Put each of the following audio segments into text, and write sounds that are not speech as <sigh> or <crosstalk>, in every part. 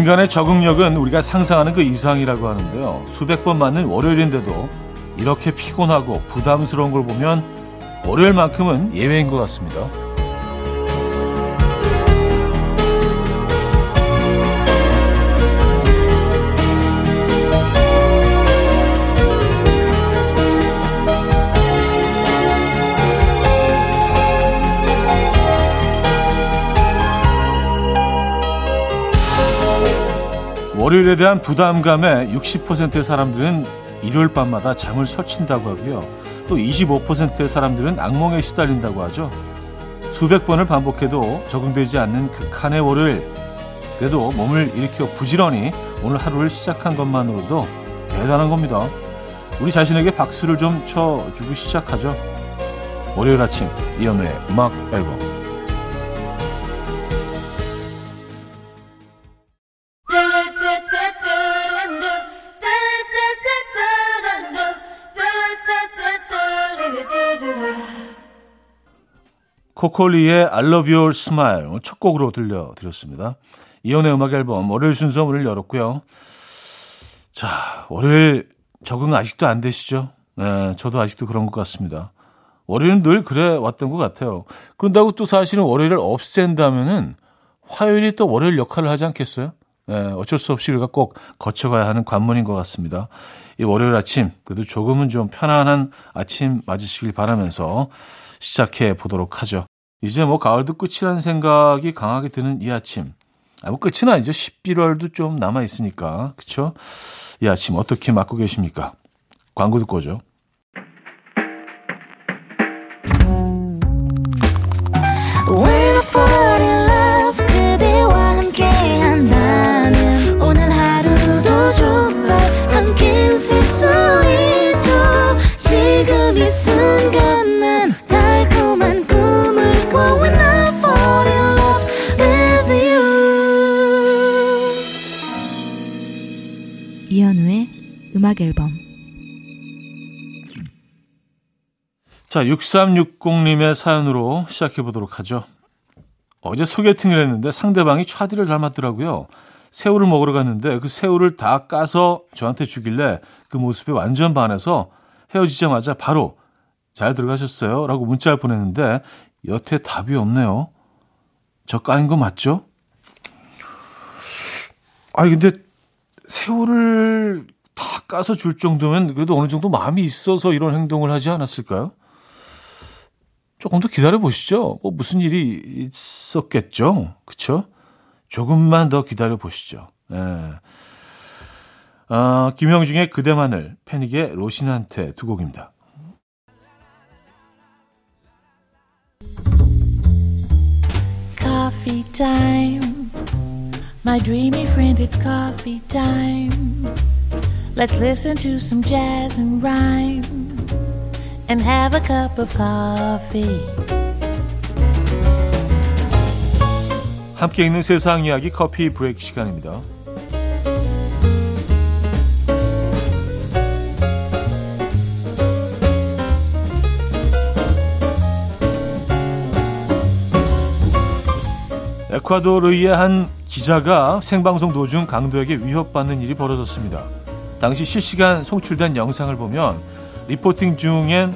인간의 적응력은 우리가 상상하는 그 이상이라고 하는데요. 수백 번 맞는 월요일인데도 이렇게 피곤하고 부담스러운 걸 보면 월요일만큼은 예외인 것 같습니다. 월요일에 대한 부담감에 60%의 사람들은 일요일 밤마다 잠을 설친다고 하고요. 또 25%의 사람들은 악몽에 시달린다고 하죠. 수백 번을 반복해도 적응되지 않는 극한의 월요일. 그래도 몸을 일으켜 부지런히 오늘 하루를 시작한 것만으로도 대단한 겁니다. 우리 자신에게 박수를 좀 쳐주고 시작하죠. 월요일 아침 이연우의 음악 앨범 코콜리의 I Love Your Smile 첫 곡으로 들려드렸습니다. 이연의 음악 앨범 월요일 순서 문을 열었고요. 자, 월요일 적응 아직도 안 되시죠? 네, 저도 아직도 그런 것 같습니다. 월요일은 늘 그래 왔던 것 같아요. 그런다고 또 사실은 월요일을 없앤다면은 화요일이 또 월요일 역할을 하지 않겠어요? 네, 어쩔 수 없이 우리가 꼭 거쳐가야 하는 관문인 것 같습니다. 이 월요일 아침, 그래도 조금은 좀 편안한 아침 맞으시길 바라면서 시작해 보도록 하죠. 이제 뭐 가을도 끝이라는 생각이 강하게 드는 이 아침. 아, 뭐 끝은 아니죠. 11월도 좀 남아 있으니까. 그쵸? 이 아침 어떻게 맞고 계십니까? 광고 듣고 오죠. 자, 6360님의 사연으로 시작해 보도록 하죠. 어제 소개팅을 했는데 상대방이 차디를 닮았더라고요. 새우를 먹으러 갔는데 그 새우를 다 까서 저한테 주길래 그 모습에 완전 반해서 헤어지자마자 바로 잘 들어가셨어요? 라고 문자를 보냈는데 여태 답이 없네요. 저 까인 거 맞죠? 아니 근데 새우를 다 까서 줄 정도면 그래도 어느 정도 마음이 있어서 이런 행동을 하지 않았을까요? 조금 더 기다려 보시죠. 뭐 무슨 일이 있었겠죠. 그쵸? 조금만 더 기다려 보시죠. 예. 아, 김형중의 그대만을, 패닉의 로신한테 두 곡입니다. Coffee time. My dreamy friend, it's coffee time. Let's listen to some jazz and rhyme and have a cup of coffee. 함께 있는 세상 이야기 커피 브레이크 시간입니다. 에콰도르의 한 기자가 생방송 도중 강도에게 위협받는 일이 벌어졌습니다. 당시 실시간 송출된 영상을 보면 리포팅 중엔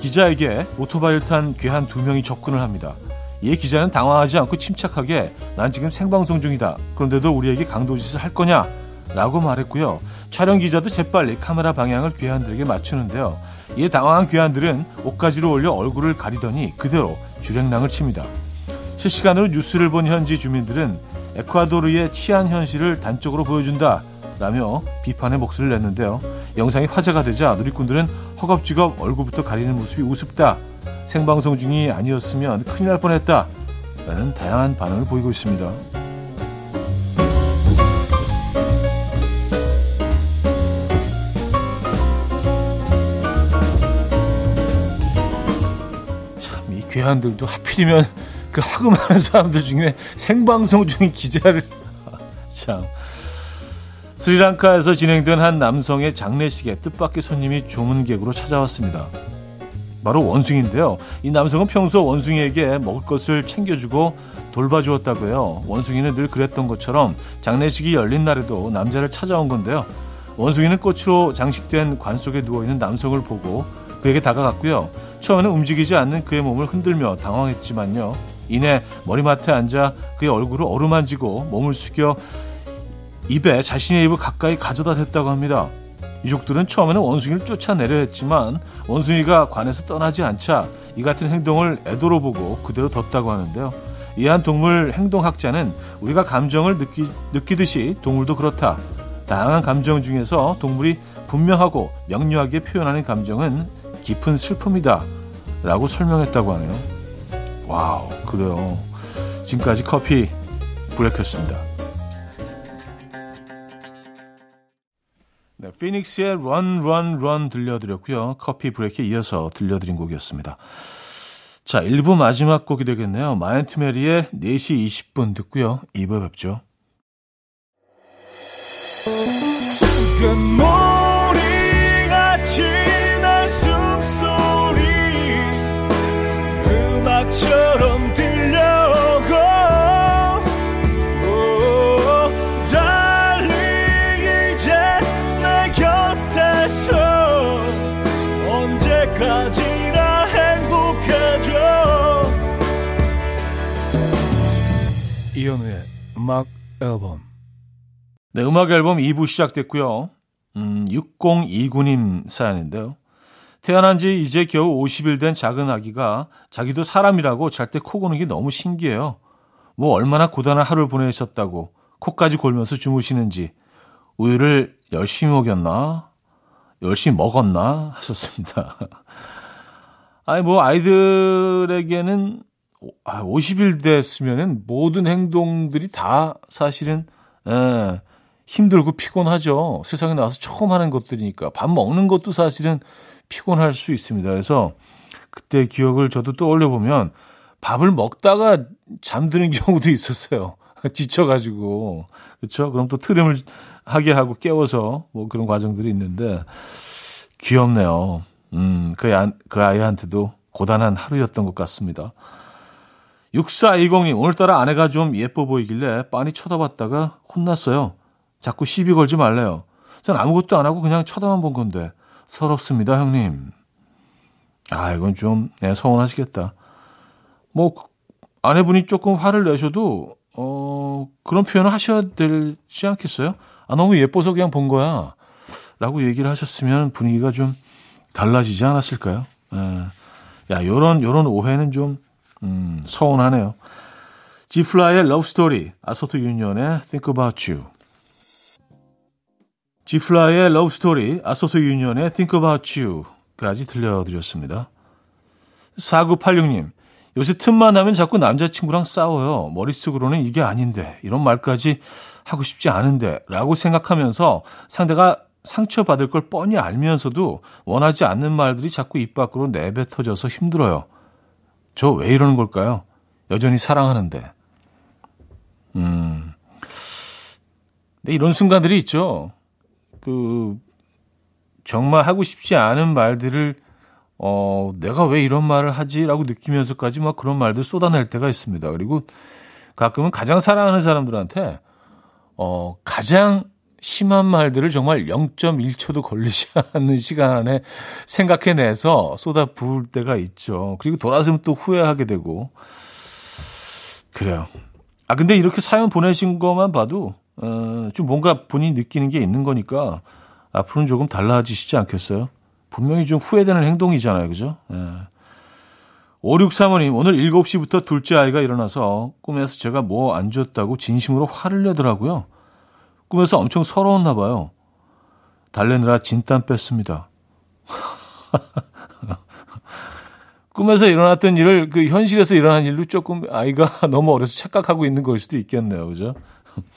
기자에게 오토바이를 탄 괴한 두 명이 접근을 합니다. 이 기자는 당황하지 않고 침착하게 난 지금 생방송 중이다. 그런데도 우리에게 강도짓을 할 거냐? 라고 말했고요. 촬영 기자도 재빨리 카메라 방향을 괴한들에게 맞추는데요. 이에 당황한 괴한들은 옷가지로 올려 얼굴을 가리더니 그대로 주랭랑을 칩니다. 실시간으로 뉴스를 본 현지 주민들은 에콰도르의 치안 현실을 단적으로 보여준다. 라며 비판의 목소리를 냈는데요. 영상이 화제가 되자 누리꾼들은 허겁지겁 얼굴부터 가리는 모습이 우습다. 생방송 중이 아니었으면 큰일 날 뻔했다. 라는 다양한 반응을 보이고 있습니다. 참, 이 괴한들도 하필이면 그 하금하는 사람들 중에 생방송 중인 기자를 <laughs> 참 스리랑카에서 진행된 한 남성의 장례식에 뜻밖의 손님이 조문객으로 찾아왔습니다. 바로 원숭이인데요. 이 남성은 평소 원숭이에게 먹을 것을 챙겨주고 돌봐주었다고 해요. 원숭이는 늘 그랬던 것처럼 장례식이 열린 날에도 남자를 찾아온 건데요. 원숭이는 꽃으로 장식된 관 속에 누워있는 남성을 보고 그에게 다가갔고요. 처음에는 움직이지 않는 그의 몸을 흔들며 당황했지만요. 이내 머리맡에 앉아 그의 얼굴을 어루만지고 몸을 숙여 입에 자신의 입을 가까이 가져다 댔다고 합니다. 유족들은 처음에는 원숭이를 쫓아내려 했지만 원숭이가 관에서 떠나지 않자 이 같은 행동을 애도로 보고 그대로 뒀다고 하는데요. 이한 동물 행동학자는 우리가 감정을 느끼, 느끼듯이 동물도 그렇다. 다양한 감정 중에서 동물이 분명하고 명료하게 표현하는 감정은 깊은 슬픔이다. 라고 설명했다고 하네요. 와우, 그래요. 지금까지 커피 브레이크였습니다. 네, 피닉스의 Run, Run, Run 들려드렸고요. 커피 브레이크에 이어서 들려드린 곡이었습니다. 자, 1부 마지막 곡이 되겠네요. 마이언트 메리의 4시 20분 듣고요. 2부에 뵙죠. 음 음악 앨범. 네, 음악 앨범 2부 시작됐고요. 음, 6029님 사연인데요. 태어난 지 이제 겨우 50일 된 작은 아기가 자기도 사람이라고 잘 때 코 고는 게 너무 신기해요. 뭐 얼마나 고단한 하루를 보내셨다고 코까지 골면서 주무시는지 우유를 열심히 먹였나? 열심히 먹었나? 하셨습니다. <laughs> 아니, 뭐, 아이들에게는 아, 50일 됐으면은 모든 행동들이 다 사실은 예, 힘들고 피곤하죠. 세상에 나와서 처음 하는 것들이니까 밥 먹는 것도 사실은 피곤할 수 있습니다. 그래서 그때 기억을 저도 떠올려 보면 밥을 먹다가 잠드는 <laughs> 경우도 있었어요. <laughs> 지쳐가지고 그렇죠. 그럼 또 트림을 하게 하고 깨워서 뭐 그런 과정들이 있는데 귀엽네요. 음, 그, 아, 그 아이한테도 고단한 하루였던 것 같습니다. 6420님, 오늘따라 아내가 좀 예뻐 보이길래 빤히 쳐다봤다가 혼났어요. 자꾸 시비 걸지 말래요. 전 아무것도 안 하고 그냥 쳐다만 본 건데. 서럽습니다, 형님. 아, 이건 좀, 네, 서운하시겠다. 뭐, 아내분이 조금 화를 내셔도, 어, 그런 표현을 하셔야 되지 않겠어요? 아, 너무 예뻐서 그냥 본 거야. 라고 얘기를 하셨으면 분위기가 좀 달라지지 않았을까요? 예. 야, 요런, 요런 오해는 좀, 음, 서운하네요. 지플라의 Love Story, 아소토 유니언의 Think About You. 지플라의 Love Story, 아소토 유니언의 Think About You까지 들려드렸습니다. 4986님, 요새 틈만 나면 자꾸 남자친구랑 싸워요. 머릿속으로는 이게 아닌데, 이런 말까지 하고 싶지 않은데, 라고 생각하면서 상대가 상처받을 걸 뻔히 알면서도 원하지 않는 말들이 자꾸 입 밖으로 내뱉어져서 힘들어요. 저 왜 이러는 걸까요? 여전히 사랑하는데. 음. 근데 이런 순간들이 있죠. 그, 정말 하고 싶지 않은 말들을, 어, 내가 왜 이런 말을 하지라고 느끼면서까지 막 그런 말들 쏟아낼 때가 있습니다. 그리고 가끔은 가장 사랑하는 사람들한테, 어, 가장 심한 말들을 정말 0.1초도 걸리지 <laughs> 않는 시간 안에 생각해내서 쏟아 부을 때가 있죠. 그리고 돌아서면 또 후회하게 되고. 그래요. 아, 근데 이렇게 사연 보내신 것만 봐도, 어, 좀 뭔가 본인이 느끼는 게 있는 거니까 앞으로는 조금 달라지시지 않겠어요? 분명히 좀 후회되는 행동이잖아요. 그죠? 예. 5635님, 오늘 7시부터 둘째 아이가 일어나서 꿈에서 제가 뭐 안 줬다고 진심으로 화를 내더라고요. 꿈에서 엄청 서러웠나 봐요. 달래느라 진땀 뺐습니다. <laughs> 꿈에서 일어났던 일을 그 현실에서 일어난 일로 조금 아이가 <laughs> 너무 어려서 착각하고 있는 걸 수도 있겠네요. 그죠?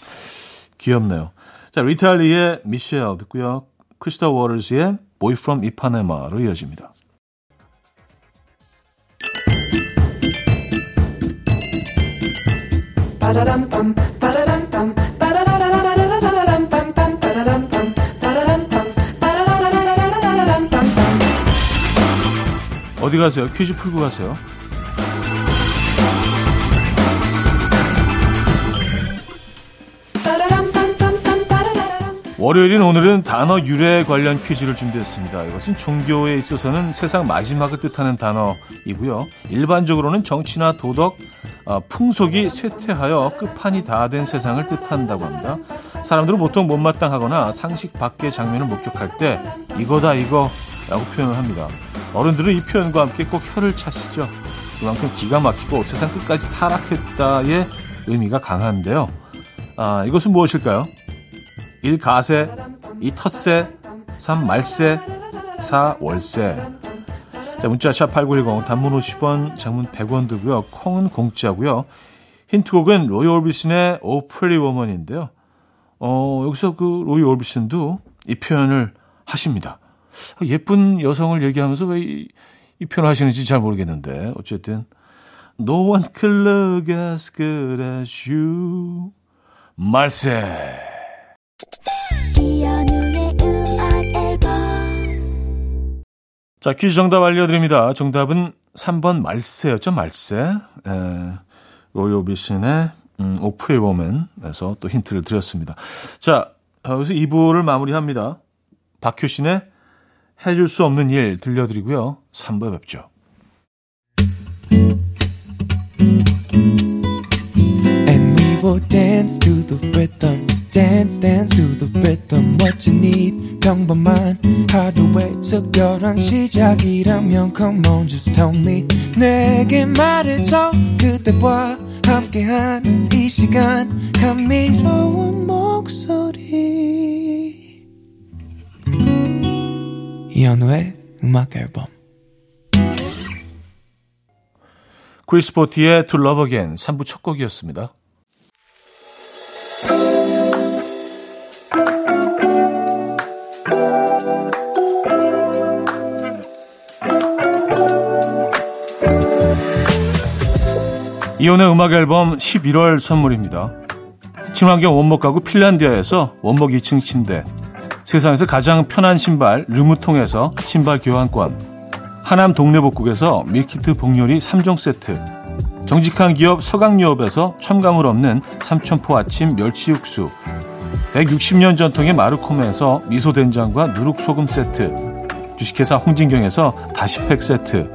<laughs> 귀엽네요. 자, 리탈리의 미셸 듣고요. 크리스타 워터즈의 Boy from Ipanema로 이어집니다. 어디 가세요? 퀴즈 풀고 가세요. 월요일인 오늘은 단어 유래 관련 퀴즈를 준비했습니다. 이것은 종교에 있어서는 세상 마지막을 뜻하는 단어이고요. 일반적으로는 정치나 도덕, 어, 풍속이 쇠퇴하여 끝판이 다 된 세상을 뜻한다고 합니다. 사람들은 보통 못마땅하거나 상식 밖의 장면을 목격할 때 이거다 이거 라고 표현을 합니다. 어른들은 이 표현과 함께 꼭 혀를 차시죠. 그만큼 기가 막히고 세상 끝까지 타락했다의 의미가 강한데요. 아, 이것은 무엇일까요? 1. 가세 2. 텃세 3. 말세 4. 월세 자, 문자 샵 8910 단문 50원 장문 100원 들고요. 콩은 공짜고요. 힌트곡은 로이 오비슨의 Oh Pretty Woman인데요. 어, 여기서 그 로이 올비슨도 이 표현을 하십니다. 예쁜 여성을 얘기하면서 왜 이, 이 표현을 하시는지 잘 모르겠는데 어쨌든 No one could look as good as you 말세 자, 퀴즈 정답 알려드립니다. 정답은 3번 말세였죠, 말세. 에, 로이 오비슨의 음, 오프리 워맨에서 또 힌트를 드렸습니다. 자, 여기서 2부를 마무리합니다. 박효신의 해줄 수 없는 일 들려드리고요. 3부에 뵙죠. 시작이라면 come on just tell me 내게 말해줘 그대와 함께한 이 시간 감미 이현우의 음악 앨범 크리스 포티의 To Love Again 3부 첫 곡이었습니다. 이현우의 음악 앨범 11월 선물입니다. 친환경 원목 가구 핀란디아에서 원목 2층 침대 세상에서 가장 편한 신발 르무통에서 신발 교환권. 하남 동네복국에서 밀키트 복요리 3종 세트. 정직한 기업 서강유업에서 첨가물 없는 삼천포 아침 멸치 육수. 160년 전통의 마르코메에서 미소된장과 누룩소금 세트. 주식회사 홍진경에서 다시팩 세트.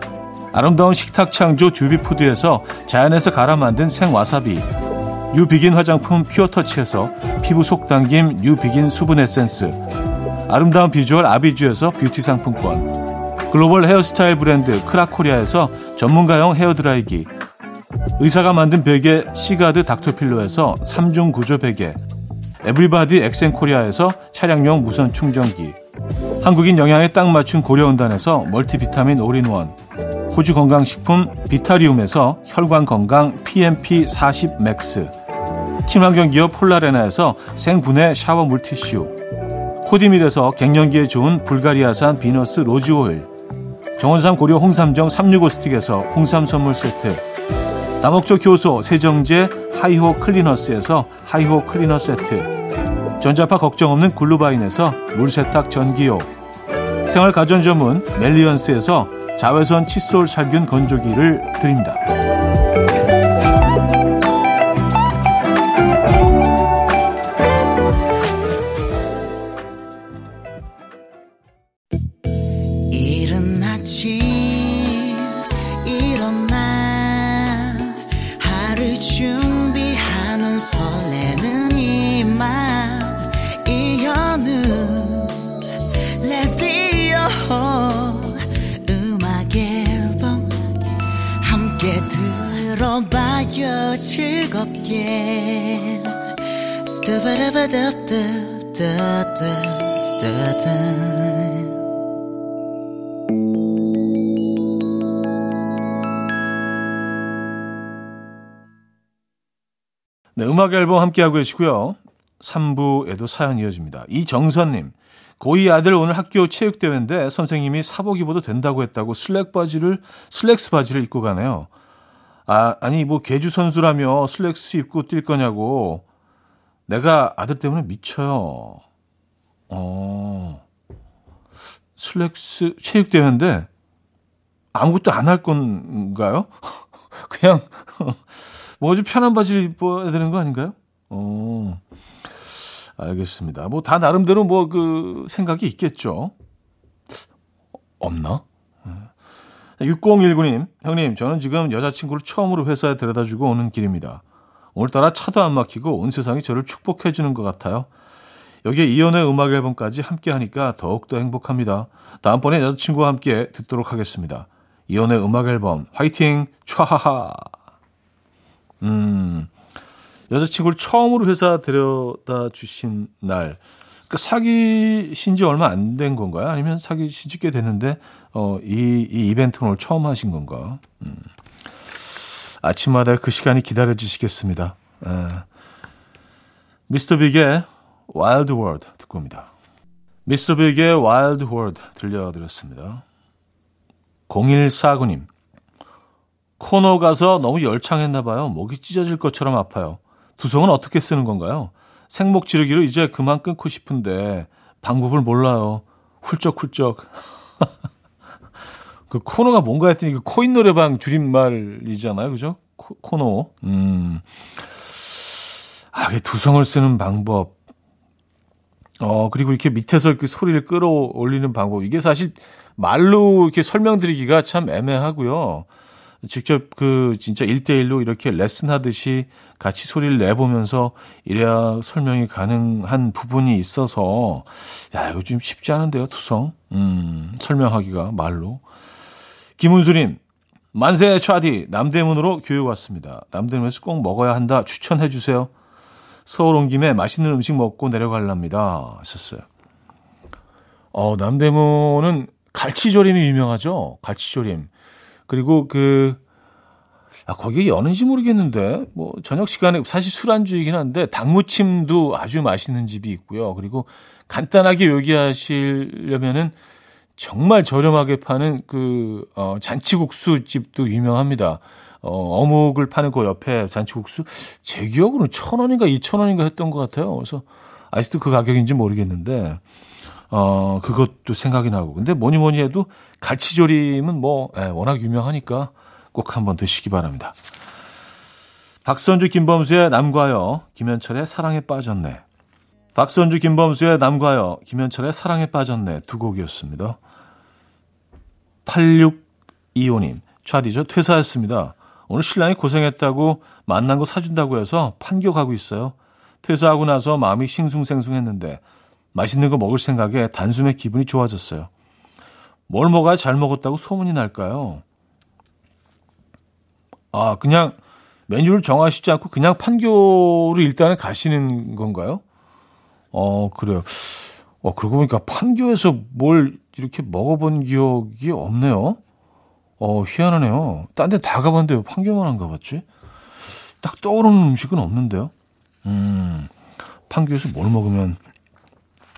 아름다운 식탁 창조 주비푸드에서 자연에서 갈아 만든 생와사비. 뉴비긴 화장품 퓨어터치에서 피부 속 당김 뉴비긴 수분 에센스 아름다운 비주얼 아비주에서 뷰티 상품권. 글로벌 헤어스타일 브랜드 크라코리아에서 전문가용 헤어드라이기. 의사가 만든 베개 시가드 닥터필로에서 3중 구조 베개. 에브리바디 엑센코리아에서 차량용 무선 충전기. 한국인 영양에 딱 맞춘 고려은단에서 멀티비타민 올인원. 호주 건강식품 비타리움에서 혈관 건강 PMP40 맥스, 친환경 기업 폴라레나에서 생분해 샤워 물티슈, 코디밀에서 갱년기에 좋은 불가리아산 비너스 로즈 오일, 정원삼 고려 홍삼정 365 스틱에서 홍삼 선물 세트, 다목적 효소 세정제 하이호 클리너스에서 하이호 클리너 세트, 전자파 걱정 없는 글루바인에서 물세탁 전기요, 생활 가전 전문 멜리언스에서 자외선 칫솔 살균 건조기를 드립니다. 즐겁게 네, 음악 앨범 함께하고 계시고요. 3부에도 사연 이어집니다. 이정선님, 고2 아들 오늘 학교 체육대회인데 선생님이 사복 입어도 된다고 했다고 슬랙 바지를, 슬랙스 바지를 입고 가네요. 아, 아니, 뭐, 개주 선수라며 슬랙스 입고 뛸 거냐고. 내가 아들 때문에 미쳐요. 어, 슬랙스 체육 대회인데, 아무것도 안 할 건가요? <laughs> 그냥 <laughs> 뭐 좀 편한 바지를 입어야 되는 거 아닌가요? 어. 알겠습니다. 뭐 다 나름대로 뭐 그 생각이 있겠죠. 없나? 6019님, 형님, 저는 지금 여자친구를 처음으로 회사에 데려다 주고 오는 길입니다. 오늘따라 차도 안 막히고 온 세상이 저를 축복해 주는 것 같아요. 여기에 이연의 음악 앨범까지 함께 하니까 더욱더 행복합니다. 다음번에 여자친구와 함께 듣도록 하겠습니다. 이연의 음악 앨범, 화이팅! 촤하하! 음, 여자친구를 처음으로 회사 데려다 주신 날, 그 사귀신 지 얼마 안 된 건가요? 아니면 사귀신 지꽤 됐는데, 어, 이, 이 이벤트는 오늘 처음 하신 건가? 음. 아침마다 그 시간이 기다려지시겠습니다. 에. Mr. Big의 Wild World 듣고 옵니다. Mr. Big의 Wild World 들려드렸습니다. 0149님. 코노 가서 너무 열창했나 봐요. 목이 찢어질 것처럼 아파요. 두성은 어떻게 쓰는 건가요? 생목 지르기로 이제 그만 끊고 싶은데 방법을 몰라요. 훌쩍훌쩍. <laughs> 그 코너가 뭔가 했더니 그 코인 노래방 줄임말이잖아요. 그죠? 코, 너 음. 아, 이게 두성을 쓰는 방법. 어, 그리고 이렇게 밑에서 이렇게 소리를 끌어올리는 방법. 이게 사실 말로 이렇게 설명드리기가 참 애매하고요. 직접 그 진짜 1대1로 이렇게 레슨 하듯이 같이 소리를 내보면서 이래야 설명이 가능한 부분이 있어서 야, 이거 좀 쉽지 않은데요, 투성. 음, 설명하기가 말로. 김은수님, 만세 차디, 남대문으로 교육 왔습니다. 남대문에서 꼭 먹어야 한다. 추천해 주세요. 서울 온 김에 맛있는 음식 먹고 내려갈랍니다. 하셨어요. 어, 남대문은 갈치조림이 유명하죠? 갈치조림. 그리고 그, 아, 거기 여는지 모르겠는데, 뭐, 저녁 시간에 사실 술안주이긴 한데, 닭무침도 아주 맛있는 집이 있고요. 그리고 간단하게 요기하시려면은 정말 저렴하게 파는 그, 어, 잔치국수 집도 유명합니다. 어, 어묵을 파는 그 옆에 잔치국수. 제 기억으로는 천 원인가 이천 원인가 했던 것 같아요. 그래서 아직도 그 가격인지 모르겠는데, 어, 그것도 생각이 나고. 근데 뭐니 뭐니 해도 갈치조림은 뭐, 예, 워낙 유명하니까 꼭 한번 드시기 바랍니다. 박선주 김범수의 남과여, 김현철의 사랑에 빠졌네. 박선주 김범수의 남과여, 김현철의 사랑에 빠졌네. 두 곡이었습니다. 8625님, 차디죠. 퇴사했습니다. 오늘 신랑이 고생했다고 만난 거 사준다고 해서 판교가고 있어요. 퇴사하고 나서 마음이 싱숭생숭했는데 맛있는 거 먹을 생각에 단숨에 기분이 좋아졌어요. 뭘 먹어야 잘 먹었다고 소문이 날까요? 아, 그냥 메뉴를 정하시지 않고 그냥 판교로 일단은 가시는 건가요? 어, 그래요. 어, 그러고 보니까 판교에서 뭘 이렇게 먹어본 기억이 없네요. 어, 희한하네요. 딴 데 다 가봤는데 판교만 안 가봤지? 딱 떠오르는 음식은 없는데요. 음, 판교에서 뭘 먹으면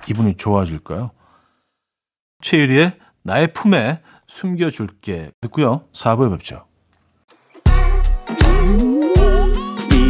기분이 좋아질까요? 최유리의 나의 품에 숨겨줄게 듣고요. 4부에 뵙죠.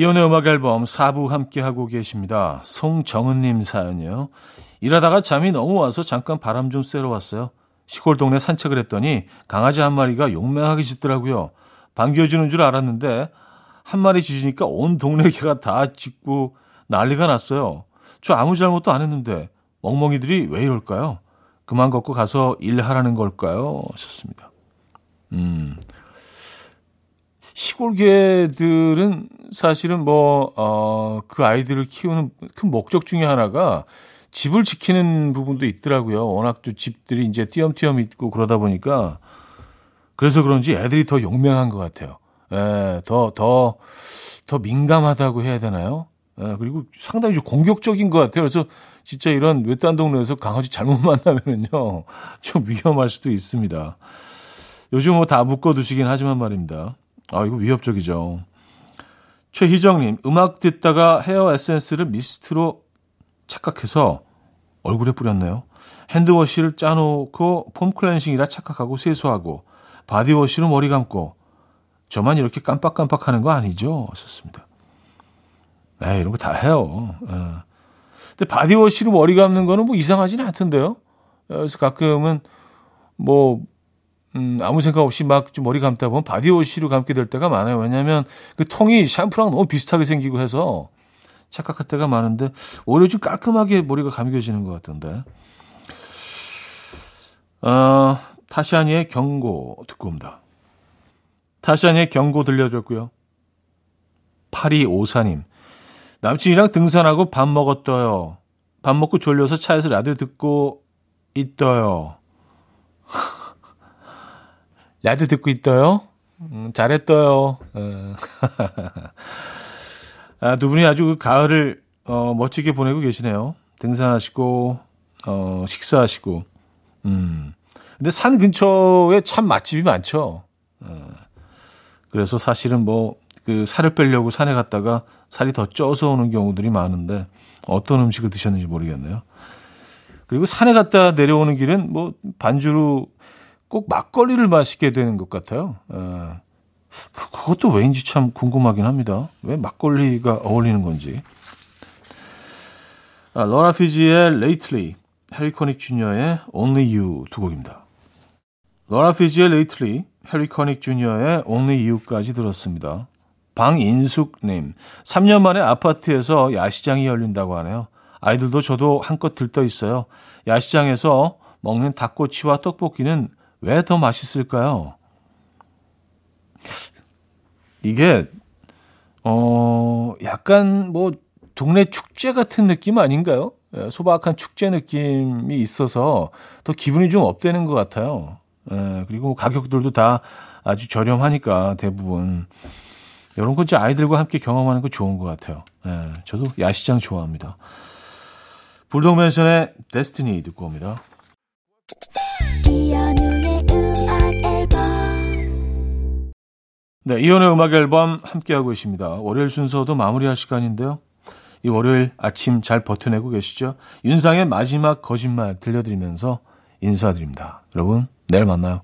이현우의 음악 앨범 4부 함께하고 계십니다. 송정은님 사연이요. 일하다가 잠이 너무 와서 잠깐 바람 좀 쐬러 왔어요. 시골 동네 산책을 했더니 강아지 한 마리가 용맹하게 짖더라고요. 반겨주는 줄 알았는데 한 마리 짖으니까 온 동네 개가 다 짖고 난리가 났어요. 저 아무 잘못도 안 했는데 멍멍이들이 왜 이럴까요? 그만 걷고 가서 일하라는 걸까요? 하셨습니다. 음. 시골 개들은 사실은 뭐, 어, 그 아이들을 키우는 큰 목적 중에 하나가 집을 지키는 부분도 있더라고요. 워낙 또 집들이 이제 띄엄띄엄 있고 그러다 보니까 그래서 그런지 애들이 더 용맹한 것 같아요. 예, 더, 더, 더 민감하다고 해야 되나요? 예, 그리고 상당히 좀 공격적인 것 같아요. 그래서 진짜 이런 외딴 동네에서 강아지 잘못 <laughs> 만나면은요, 좀 위험할 수도 있습니다. 요즘 뭐 다 묶어두시긴 하지만 말입니다. 아, 이거 위협적이죠. 최희정님, 음악 듣다가 헤어 에센스를 mist로 착각해서 얼굴에 뿌렸네요. hand wash를 짜놓고 foam cleansing이라 착각하고 세수하고 body wash로 머리 감고 저만 이렇게 깜빡깜빡 하는 거 아니죠? 썼습니다. 에 이런 거 다 해요. 에. 근데 body wash로 머리 감는 거는 뭐 이상하지는 않던데요. 그래서 가끔은 뭐 음, 아무 생각 없이 막 좀 머리 감다 보면 body wash로 감게 될 때가 많아요. 왜냐하면 그 통이 샴푸랑 너무 비슷하게 생기고 해서 착각할 때가 많은데 오히려 좀 깔끔하게 머리가 감겨지는 것 같던데. 어, 타샤니의 경고 듣고 옵니다. 타샤니의 경고 들려드렸고요. 8254님. 남친이랑 등산하고 밥 먹었어요. 밥 먹고 졸려서 차에서 라디오 듣고 있어요. <laughs> 라디오 듣고 있어요? 음, 잘했어요. 어. <laughs> 아, 두 분이 아주 그 가을을 어, 멋지게 보내고 계시네요. 등산하시고 어, 식사하시고. 음. 근데 산 근처에 참 맛집이 많죠. 어. 그래서 사실은 뭐 그 살을 빼려고 산에 갔다가 살이 더 쪄서 오는 경우들이 많은데 어떤 음식을 드셨는지 모르겠네요. 그리고 산에 갔다 내려오는 길은 뭐 반주로 꼭 막걸리를 마시게 되는 것 같아요. 어. 그, 그것도 왜인지 참 궁금하긴 합니다. 왜 막걸리가 어울리는 건지. 아, 러라 피지의 Lately, 해리 코닉 주니어의 Only You 두 곡입니다. 러라 피지의 Lately, 해리 코닉 주니어의 Only You까지 들었습니다. 방인숙님, 3년 만에 아파트에서 야시장이 열린다고 하네요. 아이들도 저도 한껏 들떠 있어요. 야시장에서 먹는 닭꼬치와 떡볶이는 왜 더 맛있을까요? 이게 어 약간 뭐 동네 축제 같은 느낌 아닌가요? 예, 소박한 축제 느낌이 있어서 더 기분이 좀 업되는 것 같아요. 예, 그리고 가격들도 다 아주 저렴하니까 대부분 이런 거 이제 아이들과 함께 경험하는 거 좋은 것 같아요. 예, 저도 야시장 좋아합니다. 불독맨션의 데스티니 듣고 옵니다. 네, 이연의 음악 앨범 함께하고 계십니다. 월요일 순서도 마무리할 시간인데요. 이 월요일 아침 잘 버텨내고 계시죠? 윤상의 마지막 거짓말 들려드리면서 인사드립니다. 여러분, 내일 만나요.